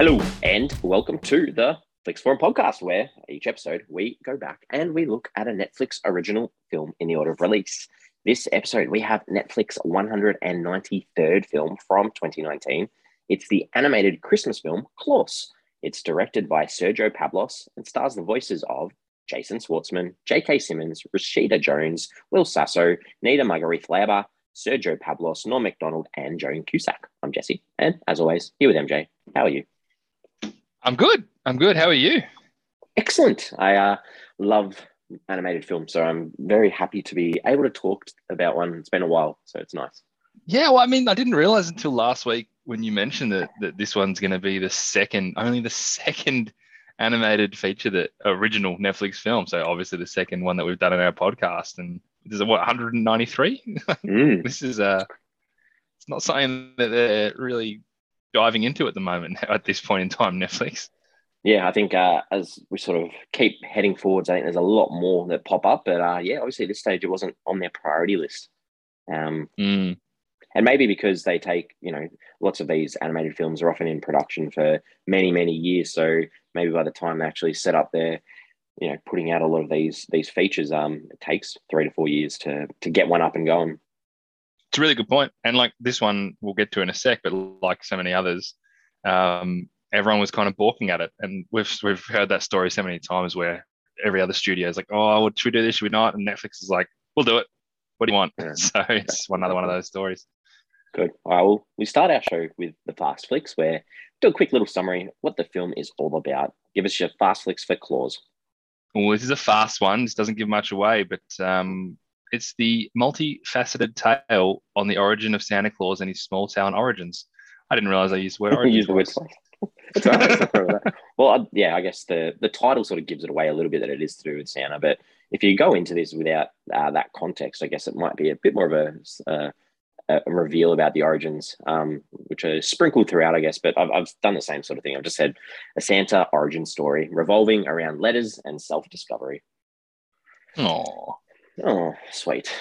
Hello, and welcome to the Flix Forum podcast, where each episode we go back and we look at a Netflix original film in the order of release. This episode, we have Netflix 193rd film from 2019. It's the animated Christmas film Klaus. It's directed by Sergio Pablos and stars the voices of Jason Schwartzman, J.K. Simmons, Rashida Jones, Will Sasso, Neda Margrethe Labba, Sergio Pablos, Norm MacDonald, and Joan Cusack. I'm Jesse, and as always, here with MJ. How are you? I'm good. I'm good. How are you? Excellent. I uh, love animated films, so I'm very happy to be able to talk about one. It's been a while, so it's nice. Yeah, well, I mean, I didn't realize until last week when you mentioned that that this one's going to be the second, only the second animated feature that original Netflix film. So obviously the second one that we've done in our podcast, and this is what 193. Mm. this is uh, it's not something that they're really diving into at the moment at this point in time. Netflix. Yeah, I think uh, as we sort of keep heading forwards, I think there's a lot more that pop up. But uh, yeah, obviously at this stage it wasn't on their priority list. Um, mm and maybe because they take you know lots of these animated films are often in production for many many years so maybe by the time they actually set up their you know putting out a lot of these these features um it takes three to four years to to get one up and going it's a really good point and like this one we'll get to in a sec but like so many others um everyone was kind of balking at it and we've we've heard that story so many times where every other studio is like oh should we do this should we not and netflix is like we'll do it what do you want yeah. so it's one another one of those stories Good. All right. Well, we start our show with the Fast Flicks, where do a quick little summary what the film is all about. Give us your Fast Flicks for Klaus. Well, this is a fast one. This doesn't give much away, but um, it's the multifaceted tale on the origin of Santa Claus and his small town origins. I didn't realize I used the word origin. the word it's all right. well, yeah, I guess the the title sort of gives it away a little bit that it is to do with Santa. But if you go into this without uh, that context, I guess it might be a bit more of a uh, a reveal about the origins, um, which are sprinkled throughout, I guess. But I've, I've done the same sort of thing. I've just said a Santa origin story revolving around letters and self discovery. Oh, oh, sweet.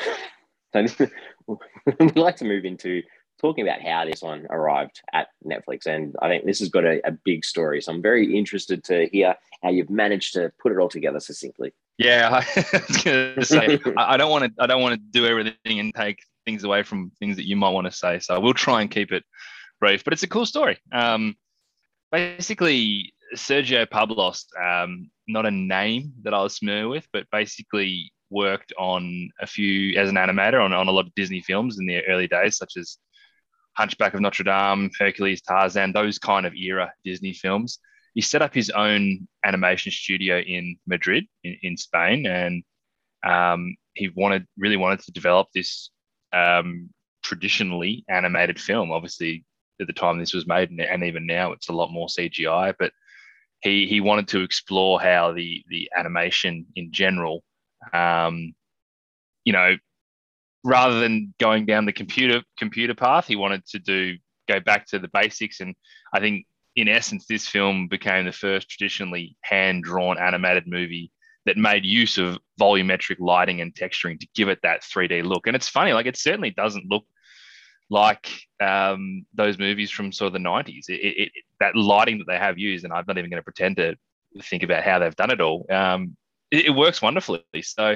So we'd like to move into talking about how this one arrived at Netflix, and I think this has got a, a big story. So I'm very interested to hear how you've managed to put it all together succinctly. Yeah, I was going to say I don't want to. I don't want to do everything and take things away from things that you might want to say. So we'll try and keep it brief, but it's a cool story. Um, basically, Sergio Pablos, um, not a name that I was familiar with, but basically worked on a few as an animator on, on a lot of Disney films in the early days, such as Hunchback of Notre Dame, Hercules, Tarzan, those kind of era Disney films. He set up his own animation studio in Madrid, in, in Spain, and um, he wanted really wanted to develop this um, traditionally animated film. Obviously, at the time this was made, and even now it's a lot more CGI. But he he wanted to explore how the the animation in general, um, you know, rather than going down the computer computer path, he wanted to do go back to the basics. And I think in essence, this film became the first traditionally hand drawn animated movie that made use of volumetric lighting and texturing to give it that 3D look. And it's funny, like it certainly doesn't look like um, those movies from sort of the 90s. It, it, that lighting that they have used, and I'm not even going to pretend to think about how they've done it all. Um, it, it, works wonderfully. So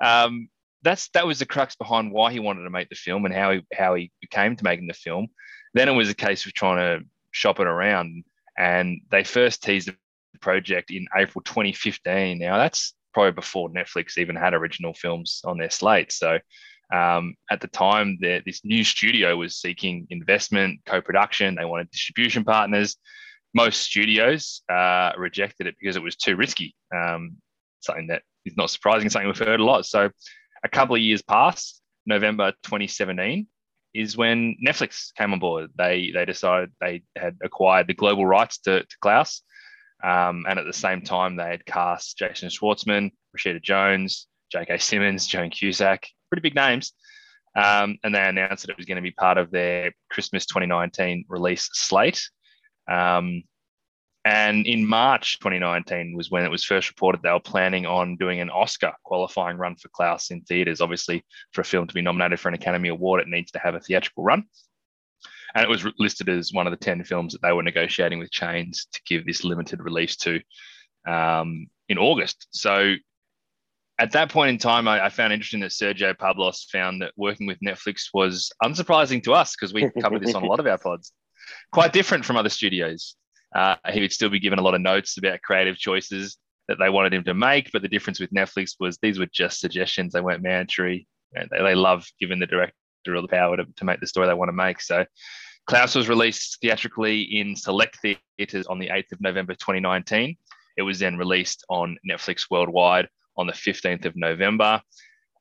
um, that's that was the crux behind why he wanted to make the film and how he how he came to making the film. Then it was a case of trying to shop it around, and they first teased the project in April 2015. Now that's probably before Netflix even had original films on their slate. So um, at the time, this new studio was seeking investment, co-production. They wanted distribution partners. Most studios uh, rejected it because it was too risky. Um, something that is not surprising, something we've heard a lot. So a couple of years passed. November 2017 is when Netflix came on board. They they decided they had acquired the global rights to, to Klaus. Um, and at the same time, they had cast Jason Schwartzman, Rashida Jones, J.K. Simmons, Joan Cusack, pretty big names. Um, and they announced that it was going to be part of their Christmas 2019 release slate. Um, and in March 2019 was when it was first reported they were planning on doing an Oscar qualifying run for Klaus in theaters. Obviously, for a film to be nominated for an Academy Award, it needs to have a theatrical run. and it was listed as one of the 10 films that they were negotiating with chains to give this limited release to um, in August. So at that point in time, I, I, found interesting that Sergio Pablos found that working with Netflix was unsurprising to us because we covered this on a lot of our pods. Quite different from other studios. Uh, he would still be given a lot of notes about creative choices that they wanted him to make, but the difference with Netflix was these were just suggestions; they weren't mandatory. And they, they love giving the director all the power to, to make the story they want to make. So, Klaus was released theatrically in select theaters on the 8th of November 2019. It was then released on Netflix worldwide on the 15th of November.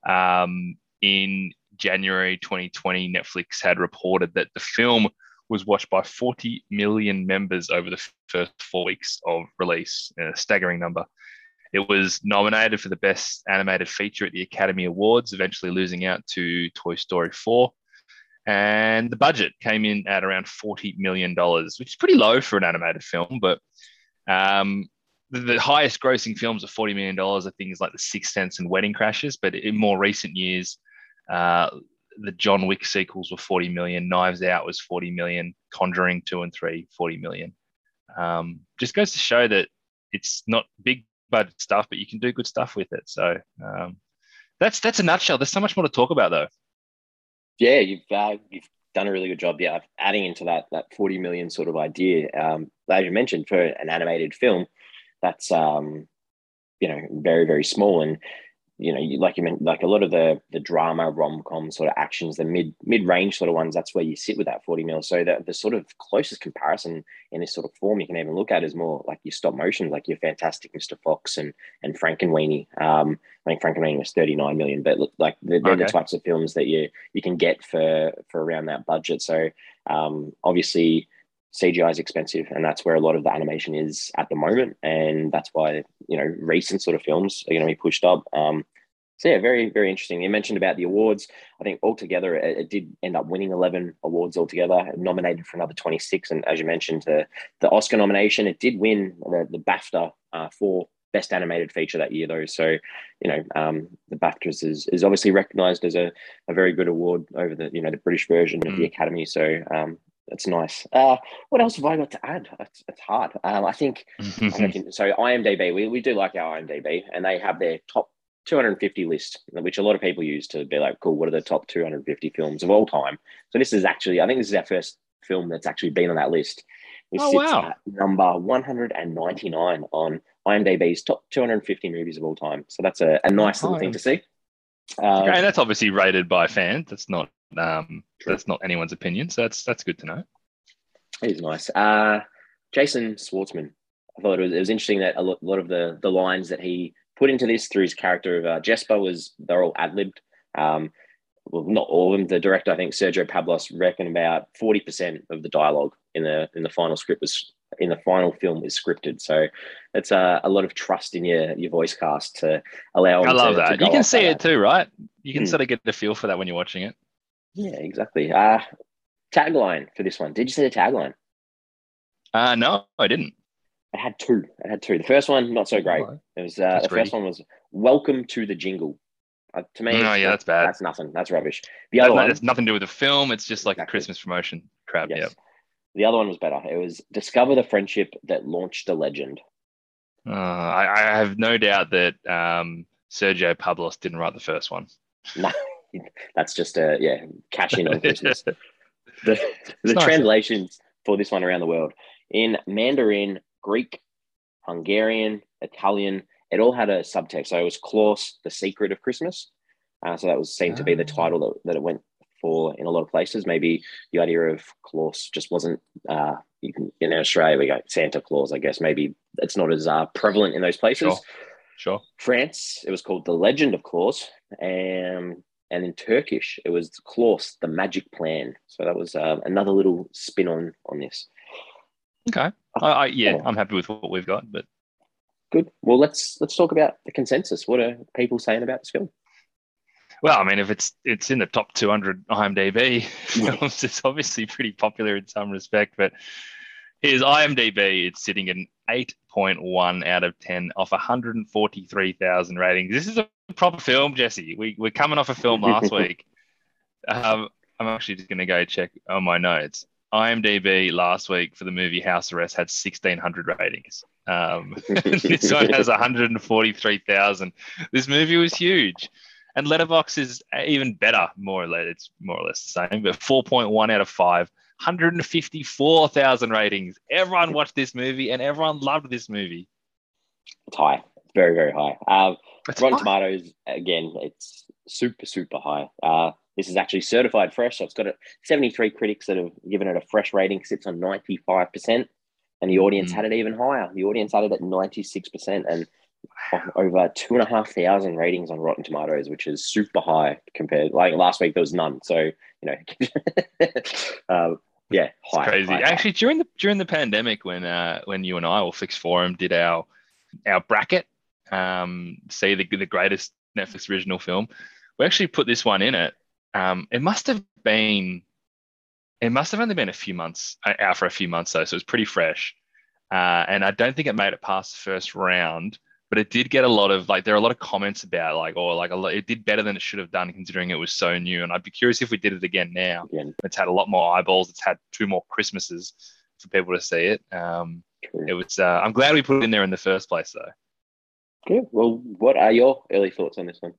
Um, in January 2020, Netflix had reported that the film was watched by 40 million members over the first four weeks of release, a staggering number. It was nominated for the Best Animated Feature at the Academy Awards, eventually losing out to Toy Story 4. And the budget came in at around $40 million, which is pretty low for an animated film, but um, the, the, highest grossing films of $40 million are things like The Sixth Sense and Wedding Crashers. But in more recent years, uh, the John Wick sequels were 40 million, Knives Out was 40 million, Conjuring 2 and 3, 40 million. Um, just goes to show that it's not big budget stuff, but you can do good stuff with it. So um, that's that's a nutshell. There's so much more to talk about though. Yeah, you've uh, you've done a really good job. Yeah, adding into that that 40 million sort of idea. Um, as you mentioned, for an animated film, that's um, you know very very small and you know, you, like you meant, like a lot of the the drama rom com sort of actions, the mid mid range sort of ones. That's where you sit with that forty mil. So the the sort of closest comparison in this sort of form you can even look at is more like your stop motion, like your fantastic Mr. Fox and and Frankenweenie. Um, I think Frankenweenie was thirty nine million, but look, like they're, they're okay. the types of films that you you can get for for around that budget. So um, obviously CGI is expensive, and that's where a lot of the animation is at the moment, and that's why you know recent sort of films are going to be pushed up. Um, so yeah, very very interesting. You mentioned about the awards. I think altogether it, it did end up winning eleven awards altogether, nominated for another twenty six, and as you mentioned, the the Oscar nomination, it did win the, the BAFTA uh, for best animated feature that year though. So you know um, the BAFTAs is is obviously recognised as a, a very good award over the you know the British version mm. of the mm. Academy. So um, that's nice. Uh, what else have I got to add? It's, it's hard. Um, I think I so. IMDb, we, we do like our IMDb, and they have their top 250 list, which a lot of people use to be like, cool, what are the top 250 films of all time? So this is actually, I think this is our first film that's actually been on that list. It oh, sits wow. at number 199 on IMDb's top 250 movies of all time. So that's a, a nice little thing to see. Uh, okay, that's obviously rated by fans. That's not um, that's not anyone's opinion. So that's that's good to know. It is nice. Uh, Jason Schwartzman. I thought it was, it was interesting that a lot, a lot of the the lines that he put into this through his character of uh, Jesper was they're all ad libbed. Um, well, not all of them. The director, I think Sergio Pablos, reckon about forty percent of the dialogue in the in the final script was in the final film is scripted. So it's a, a lot of trust in your your voice cast to allow. I love to, that. To you can see it too, right? You can mm. sort of get the feel for that when you're watching it. Yeah, exactly. Uh, tagline for this one. Did you see the tagline? Uh, no, I didn't. I had two. I had two. The first one, not so great. It was uh, the first one was "Welcome to the Jingle." Uh, to me, oh yeah, that's bad. That's nothing. That's rubbish. The other one, it's nothing to do with the film. It's just like exactly. a Christmas promotion crap. Yes. Yep. The other one was better. It was "Discover the friendship that launched a legend." Uh, I, I, have no doubt that um, Sergio Pablos didn't write the first one. No, that's just a yeah cash in on Christmas. the the nice. translations for this one around the world in Mandarin, Greek, Hungarian, Italian. It all had a subtext. So it was Klaus, the secret of Christmas. Uh, so that was seemed to be the ah. title that, that it went for in a lot of places. Maybe the idea of Claus just wasn't. Uh, you can, in Australia, we go Santa Claus. I guess maybe it's not as uh, prevalent in those places. Sure. Sure. France, it was called the Legend of Claus, and and in Turkish, it was Klaus, the Magic Plan. So that was uh, another little spin on on this. Okay. I, I, yeah, I'm happy with what we've got, but good. Well, let's let's talk about the consensus. What are people saying about this film? Well, I mean, if it's it's in the top 200 IMDb films, it's obviously pretty popular in some respect. But here's IMDb. It's sitting at an 8.1 out of 10 off 143,000 ratings. This is a proper film, Jesse. We we're coming off a film last week. Um, I'm actually just going to go check on my notes. IMDb last week for the movie House Arrest had 1,600 ratings. Um, this one has 143,000. This movie was huge. And Letterboxd is even better, more or less. It's more or less the same, but 4.1 out of 5, 154,000 ratings. Everyone watched this movie and everyone loved this movie. It's high. It's very, very high. Um, Rotten high. Tomatoes, again, it's super, super high. Uh, this is actually certified fresh. So it's got a 73 critics that have given it a fresh rating, sits on 95%. And the audience Mm. had it even higher. The audience had it at 96% and over two and a half thousand ratings on Rotten Tomatoes, which is super high compared. Like last week, there was none. So, you know, um, yeah, It's high. crazy. high, high. Actually, during the during the pandemic, when uh, when you and I, or Flix Forum, did our our bracket, um, see the the greatest Netflix original film, we actually put this one in it. Um, it must have been, it must have only been a few months uh, out for a few months though, so it was pretty fresh. Uh, and I don't think it made it past the first round, but it did get a lot of like there are a lot of comments about like or like a lot, it did better than it should have done considering it was so new. And I'd be curious if we did it again now. Again, It's had a lot more eyeballs. It's had two more Christmases for people to see it. Um, true. it was. Uh, I'm glad we put it in there in the first place, though. Good. Well, what are your early thoughts on this one?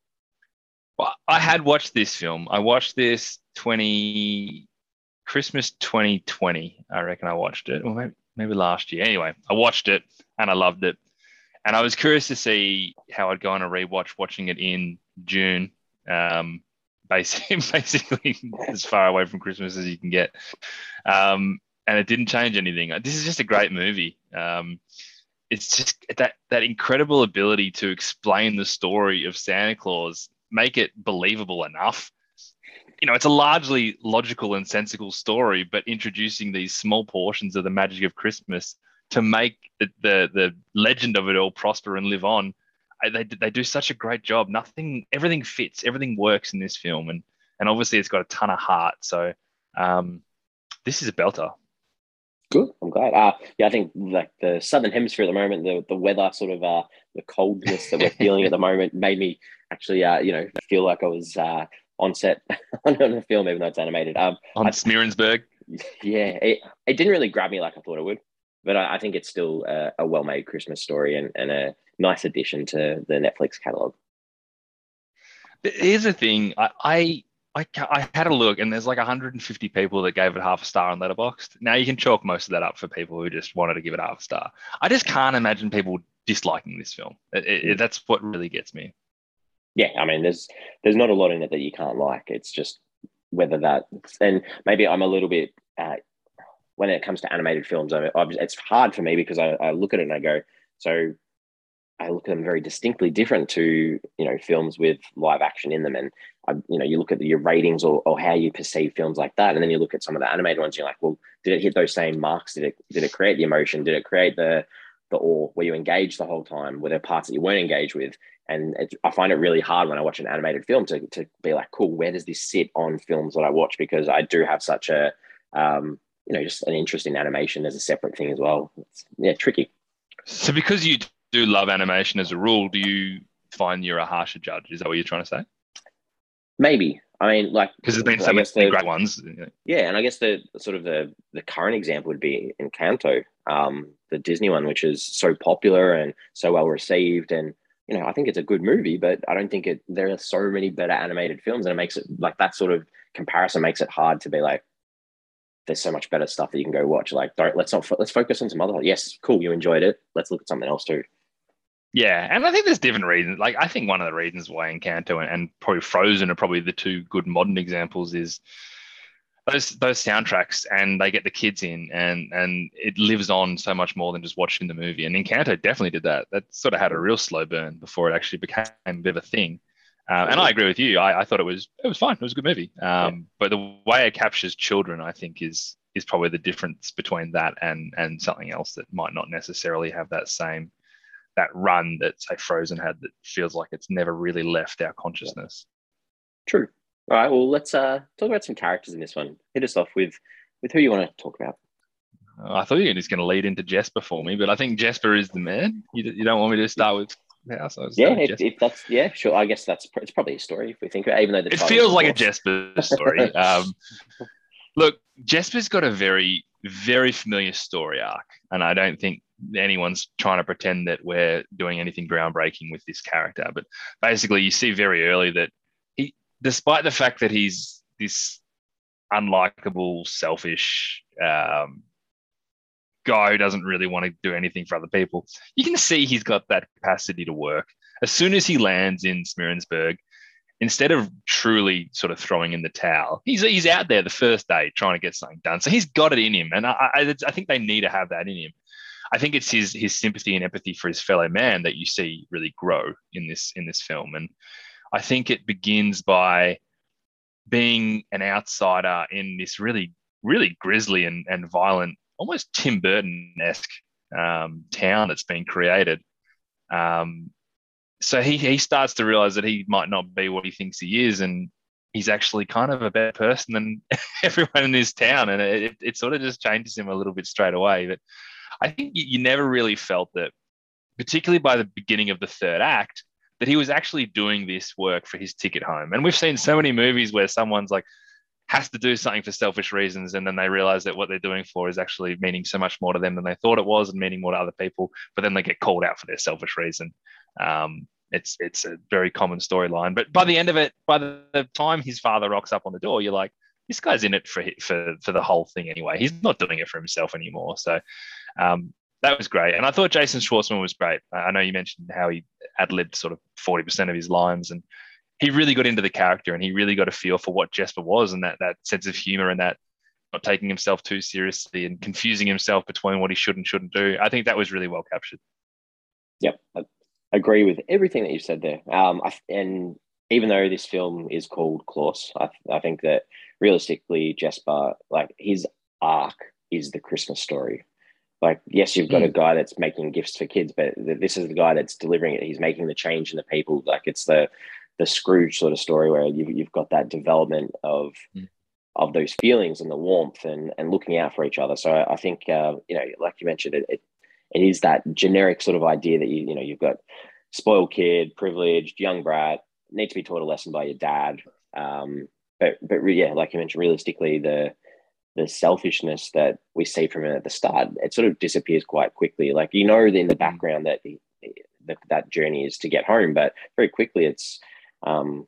Well, I had watched this film. I watched this 20 Christmas 2020. I reckon I watched it, or maybe, maybe last year. Anyway, I watched it and I loved it. And I was curious to see how I'd go on a rewatch watching it in June. Um, basically, basically as far away from Christmas as you can get. Um, and it didn't change anything. This is just a great movie. Um, it's just that that incredible ability to explain the story of Santa Claus, make it believable enough. You know, it's a largely logical and sensible story, but introducing these small portions of the magic of Christmas to make the the, the legend of it all prosper and live on. I, they they do such a great job. Nothing, everything fits, everything works in this film, and and obviously it's got a ton of heart. So um, this is a belter. Good. I'm glad. Uh, yeah, I think like the southern hemisphere at the moment, the the weather, sort of uh, the coldness that we're feeling at the moment, made me actually, uh, you know, feel like I was uh, on set on a film, even though it's animated. Um, on I- Smeerensburg. yeah, it, it didn't really grab me like I thought it would, but I, I think it's still a, a well made Christmas story and, and a nice addition to the Netflix catalog. Here's the thing. I, I I I had a look, and there's like 150 people that gave it half a star on Letterboxd. Now you can chalk most of that up for people who just wanted to give it half a star. I just can't imagine people disliking this film. It, it- it- that's what really gets me. Yeah, I mean, there's there's not a lot in it that you can't like. It's just whether that and maybe I'm a little bit uh, when it comes to animated films. I it's hard for me because I, I look at it and I go, so I look at them very distinctly different to you know films with live action in them, and I, you know you look at your ratings or, or how you perceive films like that, and then you look at some of the animated ones. You're like, well, did it hit those same marks? Did it did it create the emotion? Did it create the the awe? Were you engaged the whole time? Were there parts that you weren't engaged with? and it, I find it really hard when I watch an animated film to, to be like, cool, where does this sit on films that I watch? Because I do have such a, um, you know, just an interest in animation as a separate thing as well. It's, yeah, tricky. So because you do love animation as a rule, do you find you're a harsher judge? Is that what you're trying to say? Maybe. I mean, like, Because there's been so many the- great ones. Yeah, and I guess the sort of the the current example would be Encanto, um, the Disney one, which is so popular and so well received, and you know, I think it's a good movie, but I don't think it. There are so many better animated films, and it makes it like that sort of comparison makes it hard to be like. There's so much better stuff that you can go watch. Like, don't let's not fo- let's focus on some other. Yes, cool, you enjoyed it. Let's look at something else too. Yeah, and I think there's different reasons. Like I think one of the reasons why Encanto and, and probably Frozen are probably the two good modern examples is those those soundtracks and they get the kids in and and it lives on so much more than just watching the movie. And Encanto definitely did that. That sort of had a real slow burn before it actually became a bit of a thing. Uh, and I agree with you. I, I thought it was it was fine. It was a good movie. Um, But the way it captures children, I think, is is probably the difference between that and and something else that might not necessarily have that same that run that say Frozen had that feels like it's never really left our consciousness. True. All right. Well, let's uh talk about some characters in this one. Hit us off with with who you want to talk about. I thought you were just going to lead into Jesper for me, but I think Jesper is the man. You, you don't want me to start with House? I'll Yeah, if, if that's yeah, sure. I guess that's it's probably a story if we think about it, even though the it feels is like a more- Jesper story. Um, Look, Jesper's got a very, very familiar story arc, and I don't think anyone's trying to pretend that we're doing anything groundbreaking with this character. But basically, you see very early that he, despite the fact that he's this unlikable, selfish um, guy who doesn't really want to do anything for other people, you can see he's got that capacity to work. As soon as he lands in Smeerensburg, instead of truly sort of throwing in the towel, he's he's out there the first day trying to get something done. So he's got it in him, and I, I, I think they need to have that in him. I think it's his his sympathy and empathy for his fellow man that you see really grow in this in this film, and I think it begins by being an outsider in this really really grisly and, and violent, almost Tim Burton esque um, town that's been created. Um, so he he starts to realize that he might not be what he thinks he is, and he's actually kind of a better person than everyone in this town, and it, it sort of just changes him a little bit straight away. But I think you, you never really felt that, particularly by the beginning of the third act, that he was actually doing this work for his ticket home. And we've seen so many movies where someone's like has to do something for selfish reasons, and then they realize that what they're doing for is actually meaning so much more to them than they thought it was, and meaning more to other people. But then they get called out for their selfish reason. Um, it's it's a very common storyline. But by the end of it, by the time his father rocks up on the door, you're like, this guy's in it for for for the whole thing anyway. He's not doing it for himself anymore. So um, that was great. And I thought Jason Schwartzman was great. I know you mentioned how he ad libbed sort of forty percent of his lines, and he really got into the character and he really got a feel for what Jesper was and that that sense of humor and that not taking himself too seriously and confusing himself between what he should and shouldn't do. I think that was really well captured. Yep, I agree with everything that you said there. Um, I, and even though this film is called Klaus, I, I think that realistically, Jesper, like his arc is the Christmas story. Like, yes, you've got a guy that's making gifts for kids, but this is the guy that's delivering it. He's making the change in the people. Like, it's the the Scrooge sort of story where you've, you've got that development of mm. of those feelings and the warmth and and looking out for each other. So I, I think uh, you know, like you mentioned, it, it it is that generic sort of idea that you you know you've got spoiled kid, privileged, young brat, need to be taught a lesson by your dad. Um, but but yeah, like you mentioned, realistically, the the selfishness that we see from him at the start, it sort of disappears quite quickly. Like you know, in the mm. background that he, that, that journey is to get home, but very quickly it's um,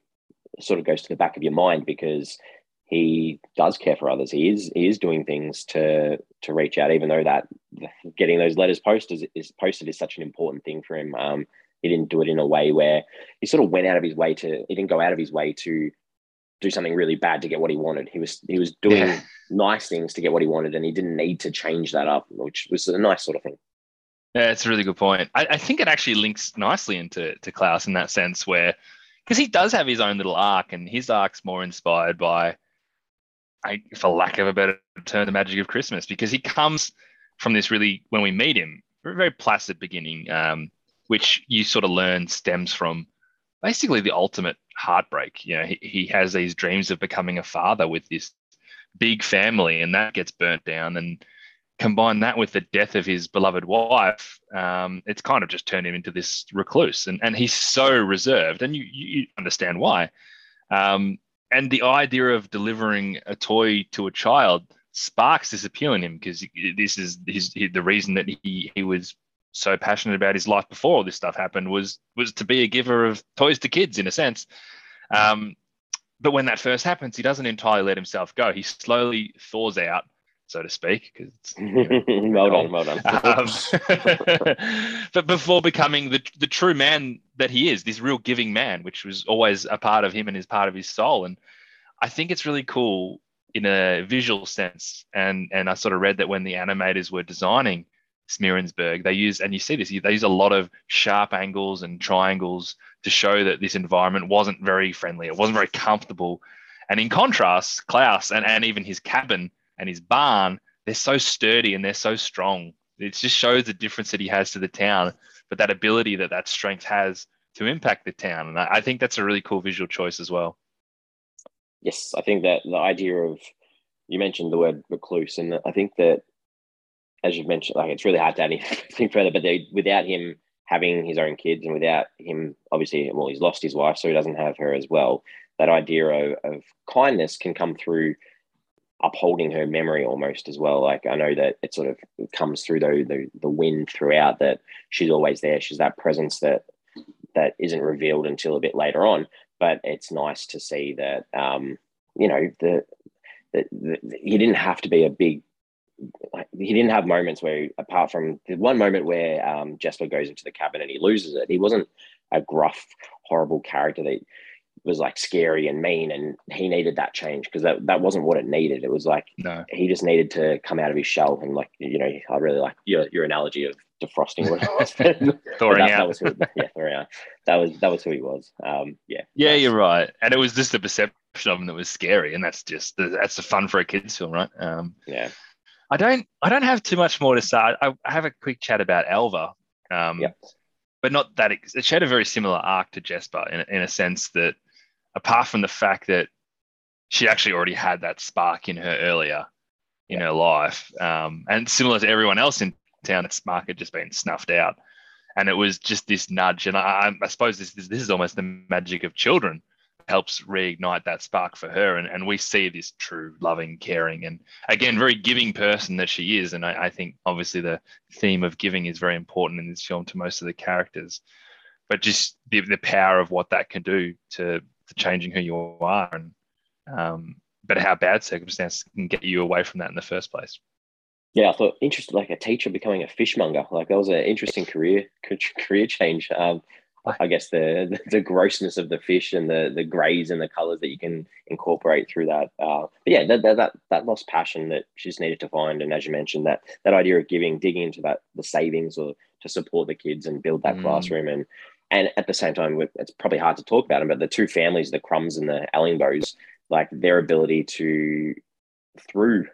sort of goes to the back of your mind because he does care for others. He is he is doing things to to reach out, even though that getting those letters posted is, is posted is such an important thing for him. Um, he didn't do it in a way where he sort of went out of his way to. He didn't go out of his way to do something really bad to get what he wanted. He was he was doing yeah. nice things to get what he wanted, and he didn't need to change that up, which was a nice sort of thing. Yeah, it's a really good point. I, I think it actually links nicely into to Klaus in that sense, where because he does have his own little arc, and his arc's more inspired by I, for lack of a better term, the magic of Christmas, because he comes from this really, when we meet him, very placid beginning, um, which you sort of learn stems from basically the ultimate heartbreak. You know, he, he has these dreams of becoming a father with this big family, and that gets burnt down. And combine that with the death of his beloved wife, um, it's kind of just turned him into this recluse. And, and he's so reserved, and you, you understand why. Um, and the idea of delivering a toy to a child sparks this appeal in him because this is his, the reason that he he was so passionate about his life before all this stuff happened was was to be a giver of toys to kids in a sense. Um, but when that first happens, he doesn't entirely let himself go. He slowly thaws out, so to speak. Because you know, well done, well done. um, but before becoming the the true man that he is, this real giving man, which was always a part of him and is part of his soul. And I think it's really cool in a visual sense. And and I sort of read that when the animators were designing Smeerensburg, they use and you see this, they use a lot of sharp angles and triangles to show that this environment wasn't very friendly. It wasn't very comfortable. And in contrast, Klaus and, and even his cabin and his barn, they're so sturdy and they're so strong. It just shows the difference that he has to the town but that ability that that strength has to impact the town. And I, think that's a really cool visual choice as well. Yes, I think that the idea of you mentioned the word recluse, and I think that as you've mentioned, like it's really hard to add anything further, but they, without him having his own kids and without him, obviously, well, he's lost his wife, so he doesn't have her as well. That idea of, of kindness can come through upholding her memory almost as well. Like I know that it sort of comes through the, the the wind throughout that she's always there. She's that presence that that isn't revealed until a bit later on. But it's nice to see that um, you know the, the, the he didn't have to be a big. He didn't have moments where, apart from the one moment where um, Jesper goes into the cabin and he loses it, he wasn't a gruff, horrible character that was like scary and mean and he needed that change because that, that wasn't what it needed it was like no he just needed to come out of his shell and like you know i really like your, your analogy of defrosting what thawing that, out. that was who, yeah thawing out. that was that was who he was um yeah yeah nice. you're right and it was just the perception of him that was scary and that's just that's the fun for a kids film right um yeah i don't i don't have too much more to say i, I have a quick chat about elva um Yep. but not that it, she had a very similar arc to jesper in, in a sense that apart from the fact that she actually already had that spark in her earlier in her life. Um, and similar to everyone else in town, that spark had just been snuffed out. And it was just this nudge. And I, I suppose this, this, this is almost the magic of children helps reignite that spark for her. And, and we see this true loving, caring, and again, very giving person that she is. And I, I think obviously the theme of giving is very important in this film to most of the characters. But just the, the power of what that can do to to changing who you are and um, but how bad circumstances can get you away from that in the first place. Yeah i thought interesting like a teacher becoming a fishmonger like that was an interesting career career change. Um i guess the the grossness of the fish and the the grays and the colors that you can incorporate through that uh but yeah that, that that that lost passion that she just needed to find. And as you mentioned that that idea of giving digging into that the savings or to support the kids and build that Mm. classroom and and at the same time it's probably hard to talk about them but the two families the Krums and the Ellingboes like their ability to through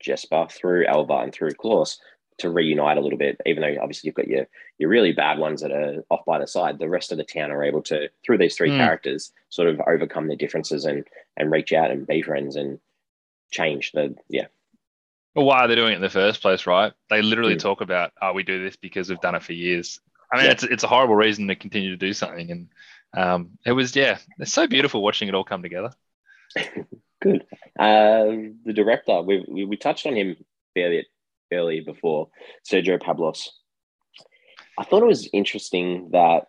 Jesper through Elva and through Klaus to reunite a little bit even though obviously you've got your your really bad ones that are off by the side the rest of the town are able to through these three Mm. characters sort of overcome their differences and and reach out and be friends and change the yeah well why are they doing it in the first place right they literally Mm. talk about oh we do this because we've done it for years i mean Yeah. it's, it's a horrible reason to continue to do something and um, it was yeah it's so beautiful watching it all come together Good. Uh, the director, we, we, we touched on him fairly early before, Sergio Pablos. I thought it was interesting that,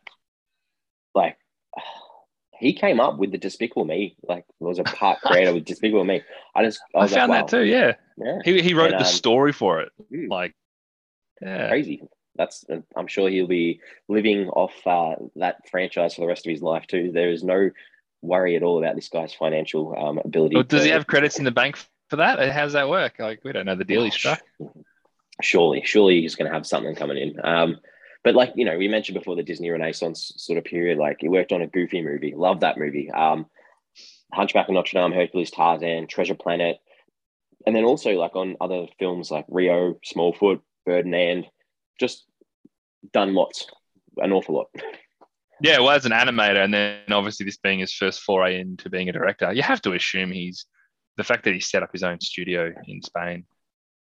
like, he came up with the Despicable Me, like, was a part creator with Despicable Me. I just, I i, found like, that too yeah yeah, he, he wrote And, the um, story for it Mm. like yeah crazy. That's, I'm sure he'll be living off uh, that franchise for the rest of his life too. There is no worry at all about this guy's financial um, ability. Well, does he have credits in the bank for that how does that work like we don't know the deal he Oh, struck surely, surely he's going to have something coming in. Um, but like you know, we mentioned before the Disney Renaissance sort of period. Like he worked on a Goofy movie, love that movie. Um, Hunchback of Notre Dame, Hercules, Tarzan, Treasure Planet, and then also like on other films like Rio, Smallfoot, Ferdinand, just done lots, an awful lot. Yeah, well, as an animator, and then obviously this being his first foray into being a director, you have to assume he's the fact that he set up his own studio in Spain.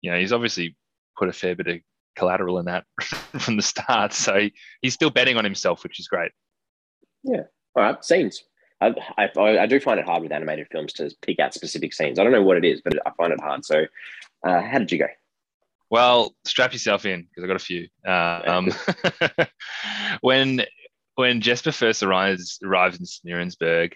You know, he's obviously put a fair bit of collateral in that from the start. So he, he's still betting on himself, which is great. Yeah, all right, scenes. I, I, I do find it hard with animated films to pick out specific scenes. I don't know what it is, but I find it hard. So, uh, how did you go? Well, strap yourself in because I've got a few. Um, when when Jesper first arrives arrives in Smeerensburg,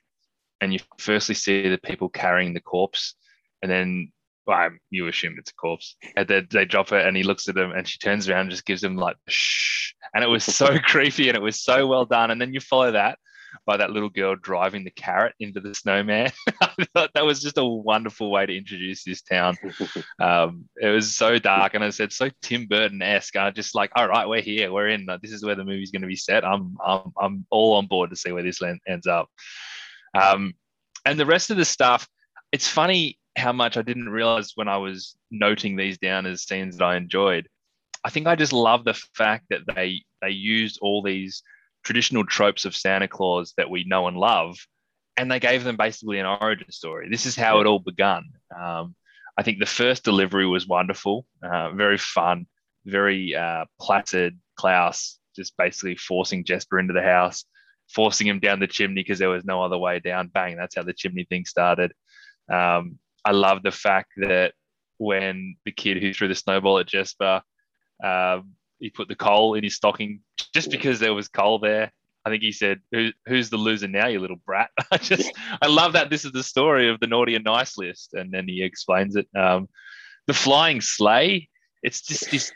and you firstly see the people carrying the corpse, and then well, you assume it's a corpse, and then they drop it, and he looks at them, and she turns around and just gives them like shh, and it was so creepy, and it was so well done, and then you follow that by that little girl driving the carrot into the snowman. I thought that was just a wonderful way to introduce this town. Um, it was so dark, and I said so Tim Burton esque. I just like, all right, we're here, we're in. This is where the movie's going to be set. I'm, I'm, I'm all on board to see where this ends up. Um, and the rest of the stuff, it's funny how much I didn't realize when I was noting these down as scenes that I enjoyed. I think I just love the fact that they they used all these traditional tropes of Santa Claus that we know and love, and they gave them basically an origin story. This is how it all begun. Um, I think the first delivery was wonderful, uh, very fun, very uh, placid. Klaus just basically forcing Jesper into the house, forcing him down the chimney because there was no other way down. Bang, that's how the chimney thing started. Um, I love the fact that when the kid who threw the snowball at Jesper, uh, he put the coal in his stocking just because there was coal there. I think he said, Who, "Who's the loser now, you little brat?" I just, I love that this is the story of the naughty and nice list, and then he explains it. Um, the flying sleigh, it's just this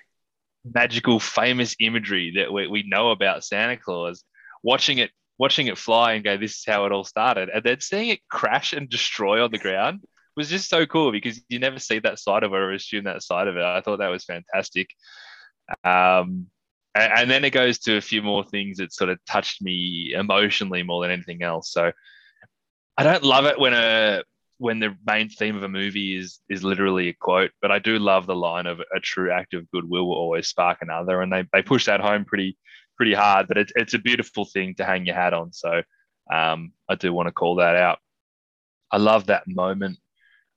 magical, famous imagery that we, we know about Santa Claus. Watching it, watching it fly, and go, "This is how it all started," and then seeing it crash and destroy on the ground was just so cool because you never see that side of it or assume that side of it. I thought that was fantastic. Um, and, and, then it goes to a few more things that sort of touched me emotionally more than anything else. So I don't love it when a when the main theme of a movie is is literally a quote, but I do love the line of a true act of goodwill will always spark another, and they they push that home pretty pretty hard. But it's it's a beautiful thing to hang your hat on. So um, I do want to call that out. I love that moment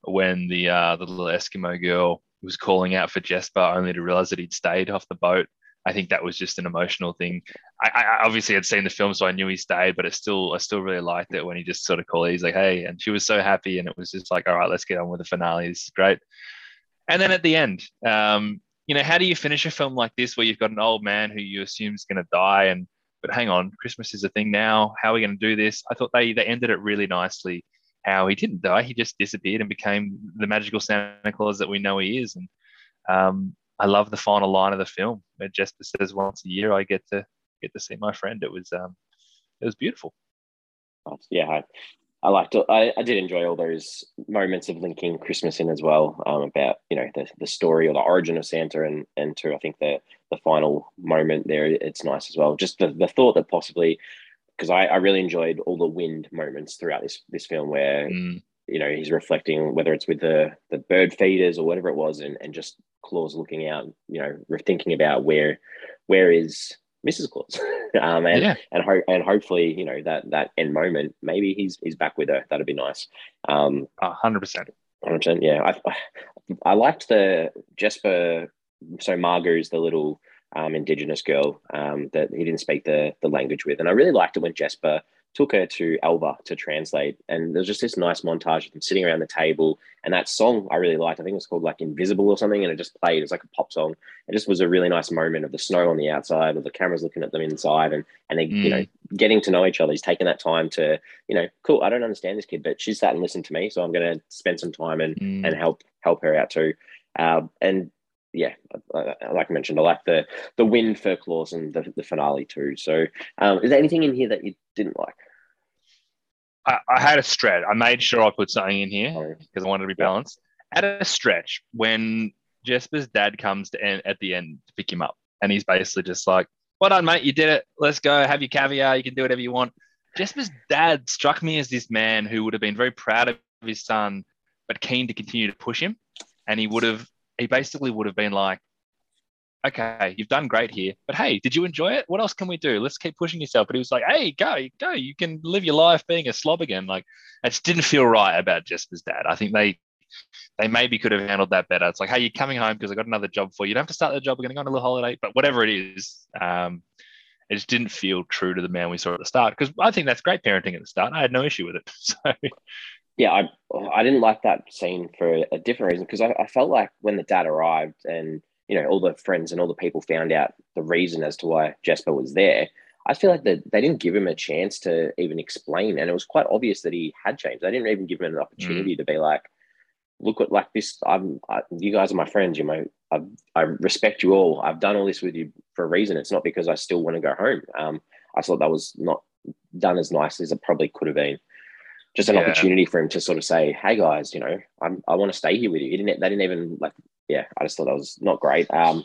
when the uh, the little Eskimo girl was calling out for Jesper only to realize that he'd stayed off the boat. I think that was just an emotional thing. I, I, obviously had seen the film, so I knew he stayed, but it still, I still really liked it when he just sort of called. He's like, "Hey," and she was so happy, and it was just like, "All right, let's get on with the finale. This is great." And then at the end, um, you know, how do you finish a film like this where you've got an old man who you assume is going to die, and but hang on, Christmas is a thing now. How are we going to do this? I thought they they ended it really nicely. How he didn't die, he just disappeared and became the magical Santa Claus that we know he is, and um, I love the final line of the film where Jesper says, "Once a year, I get to get to see my friend." It was um, it was beautiful. Yeah, I, I liked it. I, I did enjoy all those moments of linking Christmas in as well. Um, about you know the, the story or the origin of Santa, and and to I think the the final moment there, it's nice as well. Just the, the thought that possibly because I, I really enjoyed all the wind moments throughout this this film where mm. you know he's reflecting whether it's with the the bird feeders or whatever it was and, and just claus looking out you know thinking about where where is mrs claus? Um and yeah. and, ho- and hopefully you know that that end moment maybe he's he's back with her. That'd be nice. Um 100% 100% yeah. I i liked the jesper so Márgu's the little um, indigenous girl um, that he didn't speak the the language with and i really liked it when jesper took her to Elba to translate. And there's just this nice montage of them sitting around the table. And that song I really liked. I think it was called like Invisible or something. And it just played. It was like a pop song. It just was a really nice moment of the snow on the outside, of the cameras looking at them inside, and and they, mm. you know, mm. getting to know each other. He's taking that time to, you know, cool. I don't understand this kid, but she's sat and listened to me, so I'm going to spend some time and mm. and help help her out too. Um, and yeah, like I mentioned, I like the the win for Claus and the, the finale too. So, um, is there anything in here that you didn't like? I, I had a stretch. I made sure I put something in here because I wanted to be balanced. At a stretch, when Jesper's dad comes to end, at the end to pick him up, and he's basically just like, "Well done, mate. You did it. Let's go. Have your caviar. You can do whatever you want." Jesper's dad struck me as this man who would have been very proud of his son, but keen to continue to push him. And he would have, he basically would have been like, okay, you've done great here, but hey, did you enjoy it? What else can we do? Let's keep pushing yourself. But he was like, hey, go, go. You can live your life being a slob again. Like, it just didn't feel right about Jesper's dad. I think they they maybe could have handled that better. It's like, hey, you're coming home because I got another job for you. You don't have to start the job. We're going to go on a little holiday, but whatever it is, um, it just didn't feel true to the man we saw at the start. Because I think that's great parenting at the start. I had no issue with it. So. Yeah, I I didn't like that scene for a different reason because I, I felt like when the dad arrived and you know, all the friends and all the people found out the reason as to why Jesper was there. I feel like that they didn't give him a chance to even explain, and it was quite obvious that he had changed. They didn't even give him an opportunity mm. to be like, "Look at like this. I'm, I, you guys are my friends. You know, I, I respect you all. I've done all this with you for a reason. It's not because I still want to go home." Um, I thought that was not done as nicely as it probably could have been. Just an yeah. opportunity for him to sort of say, "Hey guys, you know, I'm, I want to stay here with you." He didn't. They didn't even like yeah, I just thought that was not great. Um,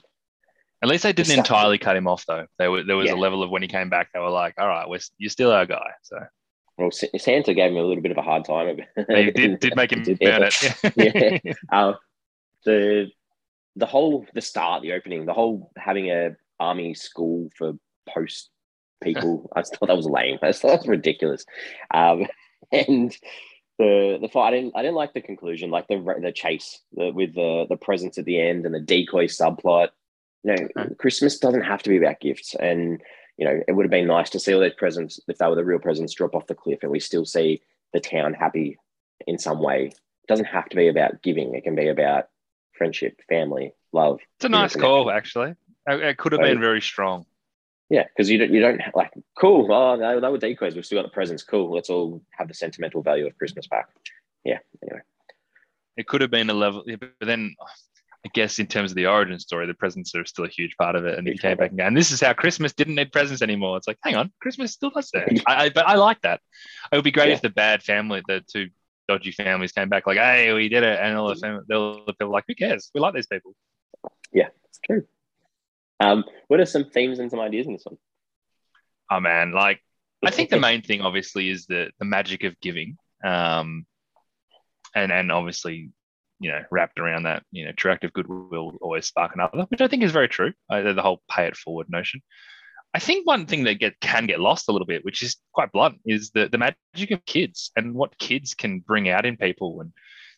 At least they didn't entirely cut him off, though. There, were, there was yeah. a level of when he came back, they were like, "All right, we're, you're still our guy." So, well, Santa gave him a little bit of a hard time. he did, did make him burn it. yeah, uh, the the whole the start, the opening, the whole having a army school for post people, I thought that was lame. I thought that was ridiculous. Um, and the the fight. I didn't I didn't like the conclusion, like the the chase the, with the the presents at the end and the decoy subplot. You know, okay. Christmas doesn't have to be about gifts, and you know, it would have been nice to see all those presents if they were the real presents drop off the cliff, and we still see the town happy in some way It doesn't have to be about giving. It can be about friendship, family, love. It's a nice call, actually. It could have been very strong. Yeah, because you don't you don't like cool. Oh, they, they were decoys. We've still got the presents. Cool. Let's all have the sentimental value of Christmas back. Yeah. Anyway, it could have been a level, but then I guess in terms of the origin story, the presents are still a huge part of it. And he came back and, and this is how Christmas didn't need presents anymore. It's like, hang on, Christmas still does that. I, I, but I like that. It would be great yeah. if the bad family, the two dodgy families came back like, hey, we did it. And all the, mm-hmm. family, all the people like, who cares? We like these people. Yeah, it's true. Um, what are some themes and some ideas in this one? Oh man, like I think the main thing obviously is the the magic of giving. Um, and and obviously you know, wrapped around that, you know, true act of goodwill will always spark another, which I think is very true. The whole pay it forward notion. I think one thing that get can get lost a little bit, which is quite blunt, is the the magic of kids and what kids can bring out in people. And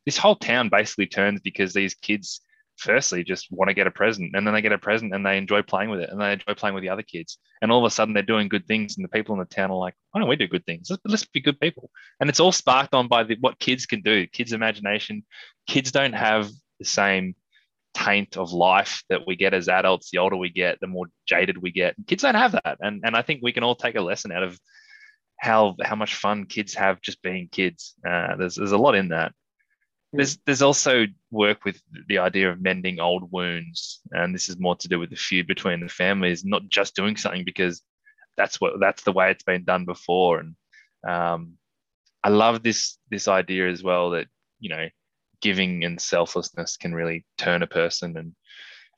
this whole town basically turns because these kids firstly just want to get a present and then they get a present and they enjoy playing with it and they enjoy playing with the other kids and all of a sudden they're doing good things and the people in the town are like why don't we do good things. Let's, let's be good people. And it's all sparked on by the, what kids can do kids imagination. Kids don't have the same taint of life that we get as adults. The older we get the more jaded we get. Kids don't have that and, and i think we can all take a lesson out of how how much fun kids have just being kids. Uh, there's, there's a lot in that there's there's also work with the idea of mending old wounds, and this is more to do with the feud between the families, not just doing something because that's what that's the way it's been done before. And um, I love this this idea as well that you know giving and selflessness can really turn a person. And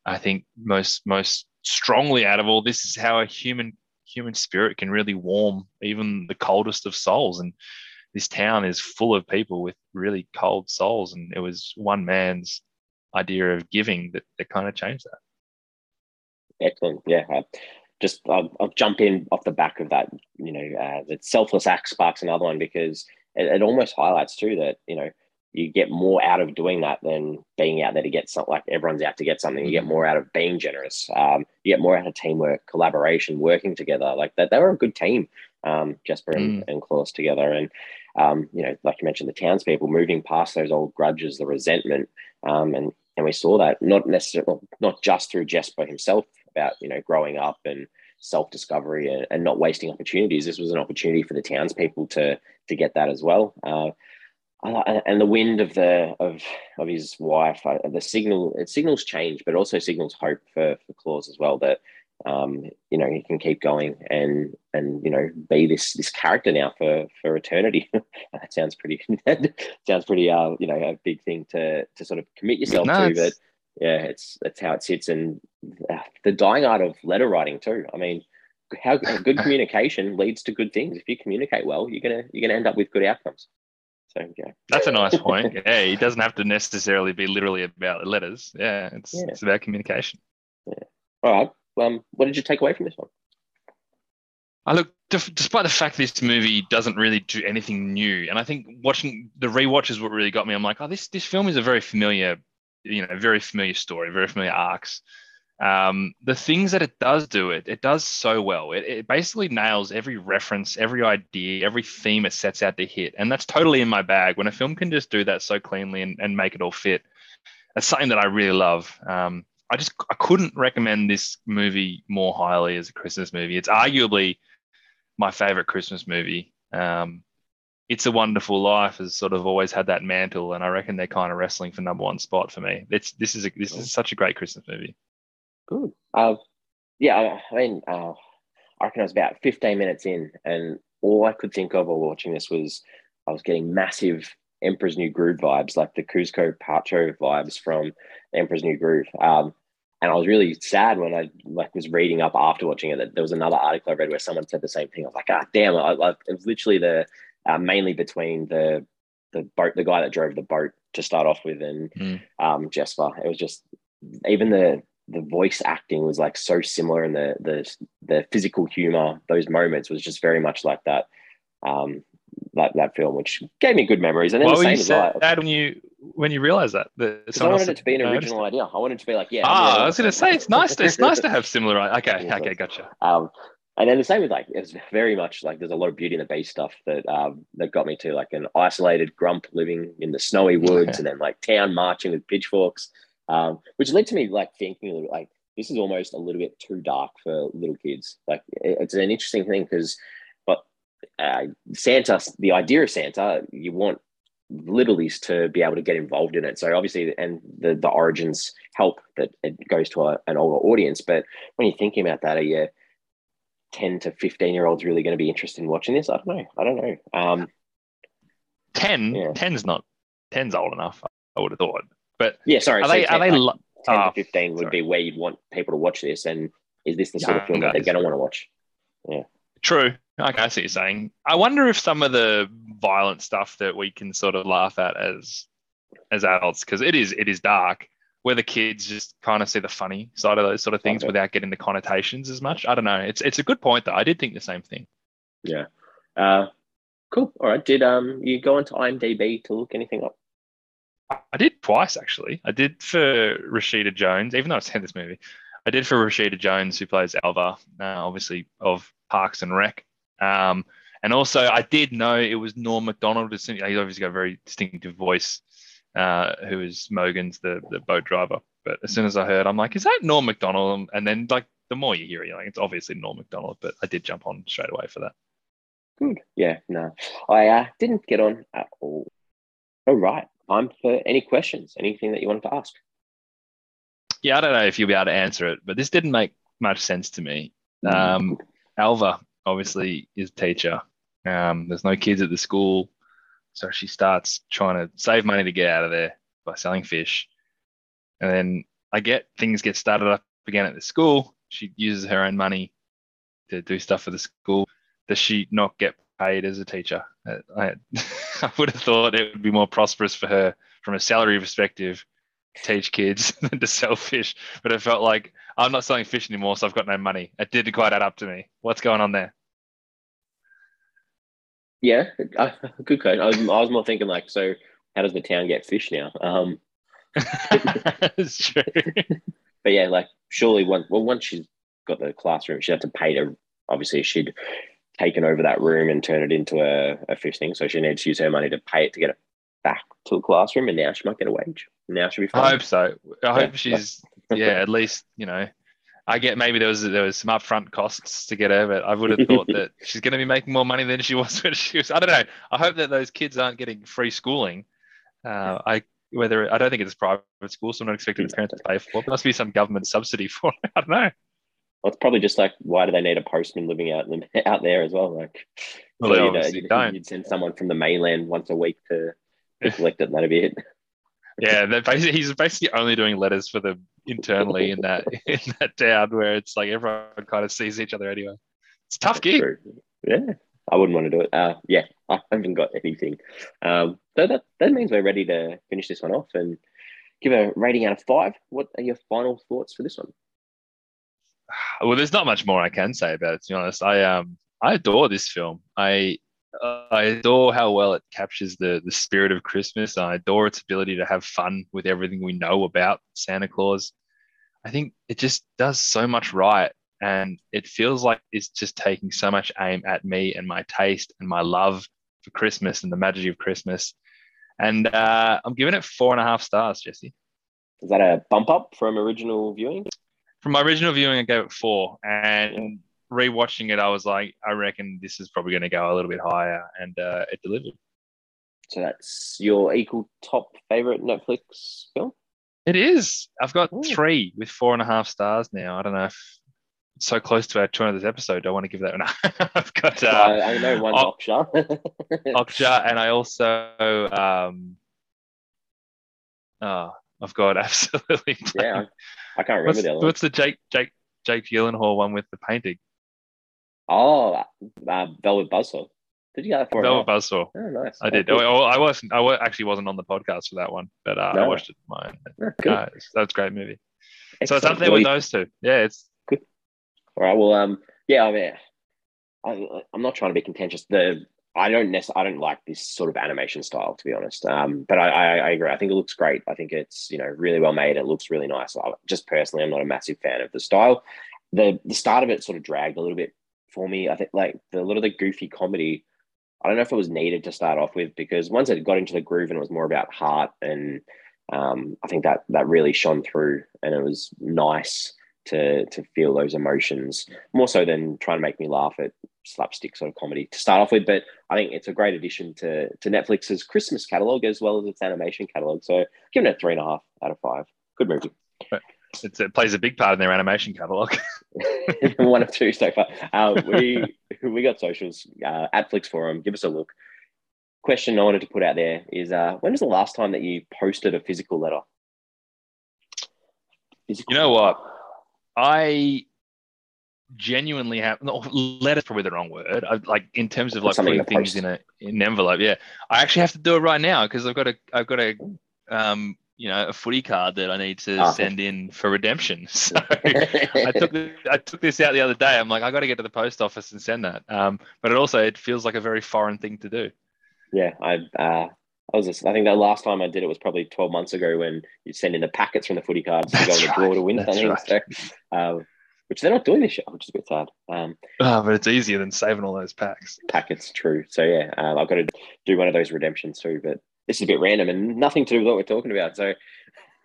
I think most most strongly out of all this is how a human human spirit can really warm even the coldest of souls and this town is full of people with really cold souls. And it was one man's idea of giving that, that kind of changed that. Excellent. Yeah. Uh, just I'll, I'll, jump in off the back of that. You know, uh, the selfless act sparks another one because it, it almost highlights too that you know you get more out of doing that than being out there to get something like everyone's out to get something. You get mm-hmm. more out of being generous. Um, you get more out of teamwork, collaboration, working together. Like that, they were a good team, um, Jesper and, mm. and Klaus together. And, um, you know, like you mentioned, the townspeople moving past those old grudges, the resentment. Um, and, and we saw that not necessarily, not just through Jesper himself about, you know, growing up and self discovery and, and not wasting opportunities. This was an opportunity for the townspeople to, to get that as well. Uh, and the wind of the of of his wife, the signal it signals change, but also signals hope for for Klaus as well. That um, you know he can keep going and and you know be this this character now for for eternity. that sounds pretty that sounds pretty uh you know a big thing to to sort of commit yourself to, but yeah, it's that's how it sits. And uh, the dying art of letter writing too. I mean, how good communication leads to good things. If you communicate well, you're gonna you're gonna end up with good outcomes. So yeah, that's a nice point. yeah, it doesn't have to necessarily be literally about letters. Yeah, it's yeah. it's about communication. Yeah. All right. Um, what did you take away from this one? I look, despite the fact this movie doesn't really do anything new, and I think watching the rewatch is what really got me. I'm like, oh, this this film is a very familiar, you know, very familiar story, very familiar arcs um, the things that it does do it it does so well it, it basically nails every reference every idea every theme it sets out to hit and that's totally in my bag when a film can just do that so cleanly and, and make it all fit that's something that i really love um, i just i couldn't recommend this movie more highly as a christmas movie it's arguably my favorite christmas movie um, it's a Wonderful Life has sort of always had that mantle, and I reckon they're kind of wrestling for number one spot for me. It's this is a, this is such a great Christmas movie. Good. Uh, yeah, I mean, uh, I reckon I was about 15 minutes in, and all I could think of while watching this was I was getting massive Emperor's New Groove vibes, like the Kuzco Pacha vibes from Emperor's New Groove. Um, and I was really sad when I like was reading up after watching it that there was another article I read where someone said the same thing. I was like, ah, damn! I, I, it was literally the uh, mainly between the the boat, the guy that drove the boat to start off with, and mm. um, Jesper. It was just even the the voice acting was like so similar and the the the physical humor those moments was just very much like that um that that film which gave me good memories and then Why the same sad well. when you when you realize that, that I wanted it to be an original idea I wanted it to be like yeah ah I was gonna say it's nice to, it's nice to have similar okay okay gotcha um and then the same with like it's very much like there's a lot of Beauty and the Beast stuff that um that got me to like an isolated grump living in the snowy woods, Yeah. and then like town marching with pitchforks, um, which led to me like thinking a little like this is almost a little bit too dark for little kids. Like it's an interesting thing because, uh, Santa, the idea of Santa, you want littlies to be able to get involved in it. So obviously, and the the origins help that it goes to a, an older audience. But when you're thinking about that, are you 10 to 15 year olds really going to be interested in watching this? I don't know. I don't know. Um, 10, Yeah. 10's not 10's old enough, I would have thought. But yeah, sorry. are so they 10, are they like, lo- 10 to 15 would sorry. be where you'd want people to watch this. And is this the sort of film that they're going to want to watch? True. Okay, I see what you're saying. I wonder if some of the violent stuff that we can sort of laugh at as as adults, because it is it is dark, where the kids just kind of see the funny side of those sort of things Okay. without getting the connotations as much. I don't know. It's it's a good point though. I did think the same thing. Yeah. Uh, cool. All right. Did um you go into IMDb to look anything up? I- I did twice actually. I did for Rashida Jones, even though I've seen this movie. I did for Rashida Jones, who plays Alva, uh, obviously of Parks and Rec. Um, and also, I did know it was Norm Macdonald. He's obviously got a very distinctive voice, uh, who is Mogens the, the boat driver. But as soon as I heard, I'm like, is that Norm Macdonald? And then, like, the more you hear it, like, it's obviously Norm Macdonald. But I did jump on straight away for that. Good. Yeah. No, I uh, didn't get on at all. All right. Time for any questions. Anything that you wanted to ask? Yeah, I don't know if you'll be able to answer it, but this didn't make much sense to me. Um, Alva obviously is a teacher. Um, there's no kids at the school, so she starts trying to save money to get out of there by selling fish. And then I get things get started up again at the school. She uses her own money to do stuff for the school. Does she not get paid as a teacher? Uh, I, I would have thought it would be more prosperous for her from a salary perspective teach kids than to sell fish. But it felt like I'm not selling fish anymore, so I've got no money. It didn't quite add up to me. What's going on there? Yeah. Uh, good question. I was, I was more thinking like, so how does the town get fish now? Um, it's true. but yeah, like surely once well once she's got the classroom, she'd have to pay to obviously she'd taken over that room and turn it into a, a fish thing. So she needs to use her money to pay it to get it back to the classroom and now she might get a wage. Now she'll be I fine. hope so. I Yeah. hope she's yeah, at least, you know, I get maybe there was there was some upfront costs to get her, but I would have thought that she's gonna be making more money than she was when she was I don't know. I hope that those kids aren't getting free schooling. Uh, I whether I don't think it's private school, so I'm not expecting the parents to pay for it. There must be some government subsidy for it. I don't know. Well, it's probably just like why do they need a postman living out out there as well? Like Well, they you'd, uh, you'd, don't. you'd send someone from the mainland once a week to, to collect it, and that'd be it. Yeah, basically, he's basically only doing letters for them internally in that in that town where it's like everyone kind of sees each other anyway. It's tough gig. Yeah, I wouldn't want to do it. Uh, yeah, I haven't got anything. Um, so that that means we're ready to finish this one off and give a rating out of five. What are your final thoughts for this one? Well, there's not much more I can say about it. To be honest, I um I adore this film. I I adore how well it captures the the spirit of Christmas. I adore its ability to have fun with everything we know about Santa Claus. I think it just does so much right, and it feels like it's just taking so much aim at me and my taste and my love for Christmas and the magic of Christmas. And uh, I'm giving it four and a half stars, Jesse. Is that a bump up from original viewing? From my original viewing, I gave it four, and rewatching it, I was like, I reckon this is probably going to go a little bit higher, and uh, it delivered. So that's your equal top favorite Netflix film. It is. I've got Ooh. three with four and a half stars now. I don't know if it's so close to our 200th episode. Do I want to give that one? I've got uh, I, I know one's oh. Oksha. Okja, and I also um, oh, I've got absolutely yeah. I, can't remember What's, the other one. what's the Jake Jake Jake Gyllenhaal one with the painting? Oh, uh, Velvet Buzzsaw. Did you get that for? Velvet Buzzsaw. Oh, nice. I Oh, did. cool. Oh, I wasn't. I actually wasn't on the podcast for that one, but uh, I watched it. Mine. Uh, that's a great movie. So it's up there with those two. Yeah, it's good. All right. Well, um, yeah. I mean, I, I'm not trying to be contentious. The I don't necessarily I don't like this sort of animation style, to be honest. Um, but I, I, I agree. I think it looks great. I think it's you know really well made. It looks really nice. I, just personally, I'm not a massive fan of the style. The the start of it sort of dragged a little bit for me. I think like the little the goofy comedy. I don't know if it was needed to start off with because once it got into the groove and it was more about heart and um, I think that that really shone through and it was nice to to feel those emotions more so than trying to make me laugh at slapstick sort of comedy to start off with. But I think it's a great addition to to Netflix's Christmas catalog as well as its animation catalog. So giving it a three and a half out of five. Good movie. It's, it plays a big part in their animation catalog. One of two so far. Uh, we we got socials uh, at Flix Forum. Give us a look. Question I wanted to put out there is: uh, When was the last time that you posted a physical letter? Physical you know what? I genuinely have no, letter probably the wrong word. I, like in terms of like putting things in a in an envelope. Yeah, I actually have to do it right now because I've got a I've got a um you know a footy card that I need to oh. send in for redemption. So I took the, I took this out the other day. I'm like I got to get to the post office and send that. Um, but it also it feels like a very foreign thing to do. Yeah, I uh, I was just, I think the last time I did it was probably 12 months ago when you send in the packets from the footy cards to go the draw to win something. Right. So, uh, which they're not doing this year, which is a bit sad. Um, oh, but it's easier than saving all those packs. Packets, true. So yeah, uh, I've got to do one of those redemptions too. But this is a bit random and nothing to do with what we're talking about. So.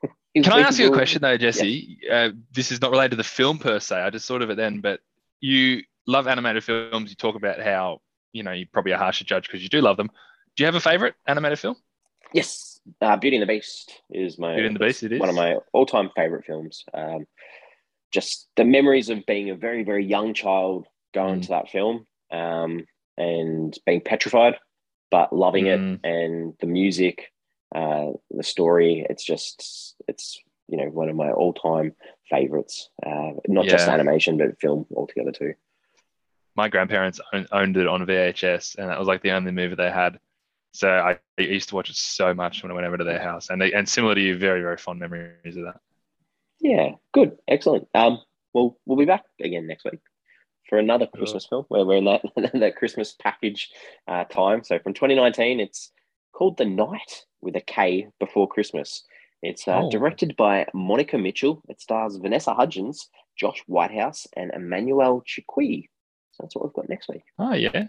Can I ask you a question though, Jesse? Uh, this is not related to the film per se. I just thought of it then, but you love animated films. You talk about how you know you're probably a harsher judge because you do love them. Do you have a favorite animated film? Yes, uh, Beauty and the Beast is my Beauty and the Beast. It is one of my all-time favorite films. Um, just the memories of being a very very young child going mm. to that film um, and being petrified, but loving mm. it and the music, uh, the story. It's just it's you know one of my all-time favorites. Uh, not yeah. just animation, but film altogether too. My grandparents owned it on VHS, and that was like the only movie they had. So I, I used to watch it so much when I went over to their house, and they, and similar to you, very very fond memories of that. Yeah, good, excellent. Um, well, we'll be back again next week for another Christmas film where we're in that that Christmas package uh, time. So from 2019, it's called The Night with a K before Christmas. It's uh, oh. directed by Monika Mitchell. It stars Vanessa Hudgens, Josh Whitehouse, and Emmanuelle Chriqui. So that's what we've got next week. Oh yeah, yeah.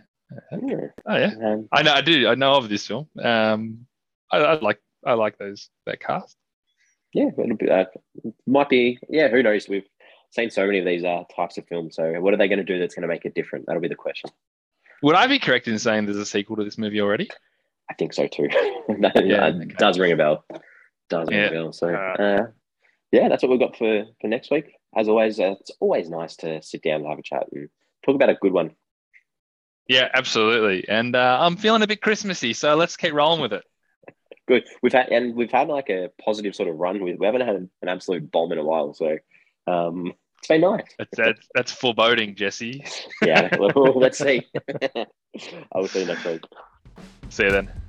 Oh yeah, um, I know. I do. I know of this film. Um, I, I like. I like those that cast. Yeah, it'll be, uh, might be. Yeah, who knows? We've seen so many of these uh, types of films. So, what are they going to do that's going to make it different? That'll be the question. Would I be correct in saying there's a sequel to this movie already? I think so too. that yeah, okay. does ring a bell. Does ring yeah. a bell. So, uh, uh, yeah, that's what we've got for for next week. As always, uh, it's always nice to sit down and have a chat and talk about a good one. Yeah, absolutely. And uh, I'm feeling a bit Christmassy, so let's keep rolling with it. Good. We've had and we've had like a positive sort of run. We, we haven't had an absolute bomb in a while, so um, it's been nice. That's that's, that's foreboding, Jesse. yeah. Well, let's see. I will see you next week. See you then.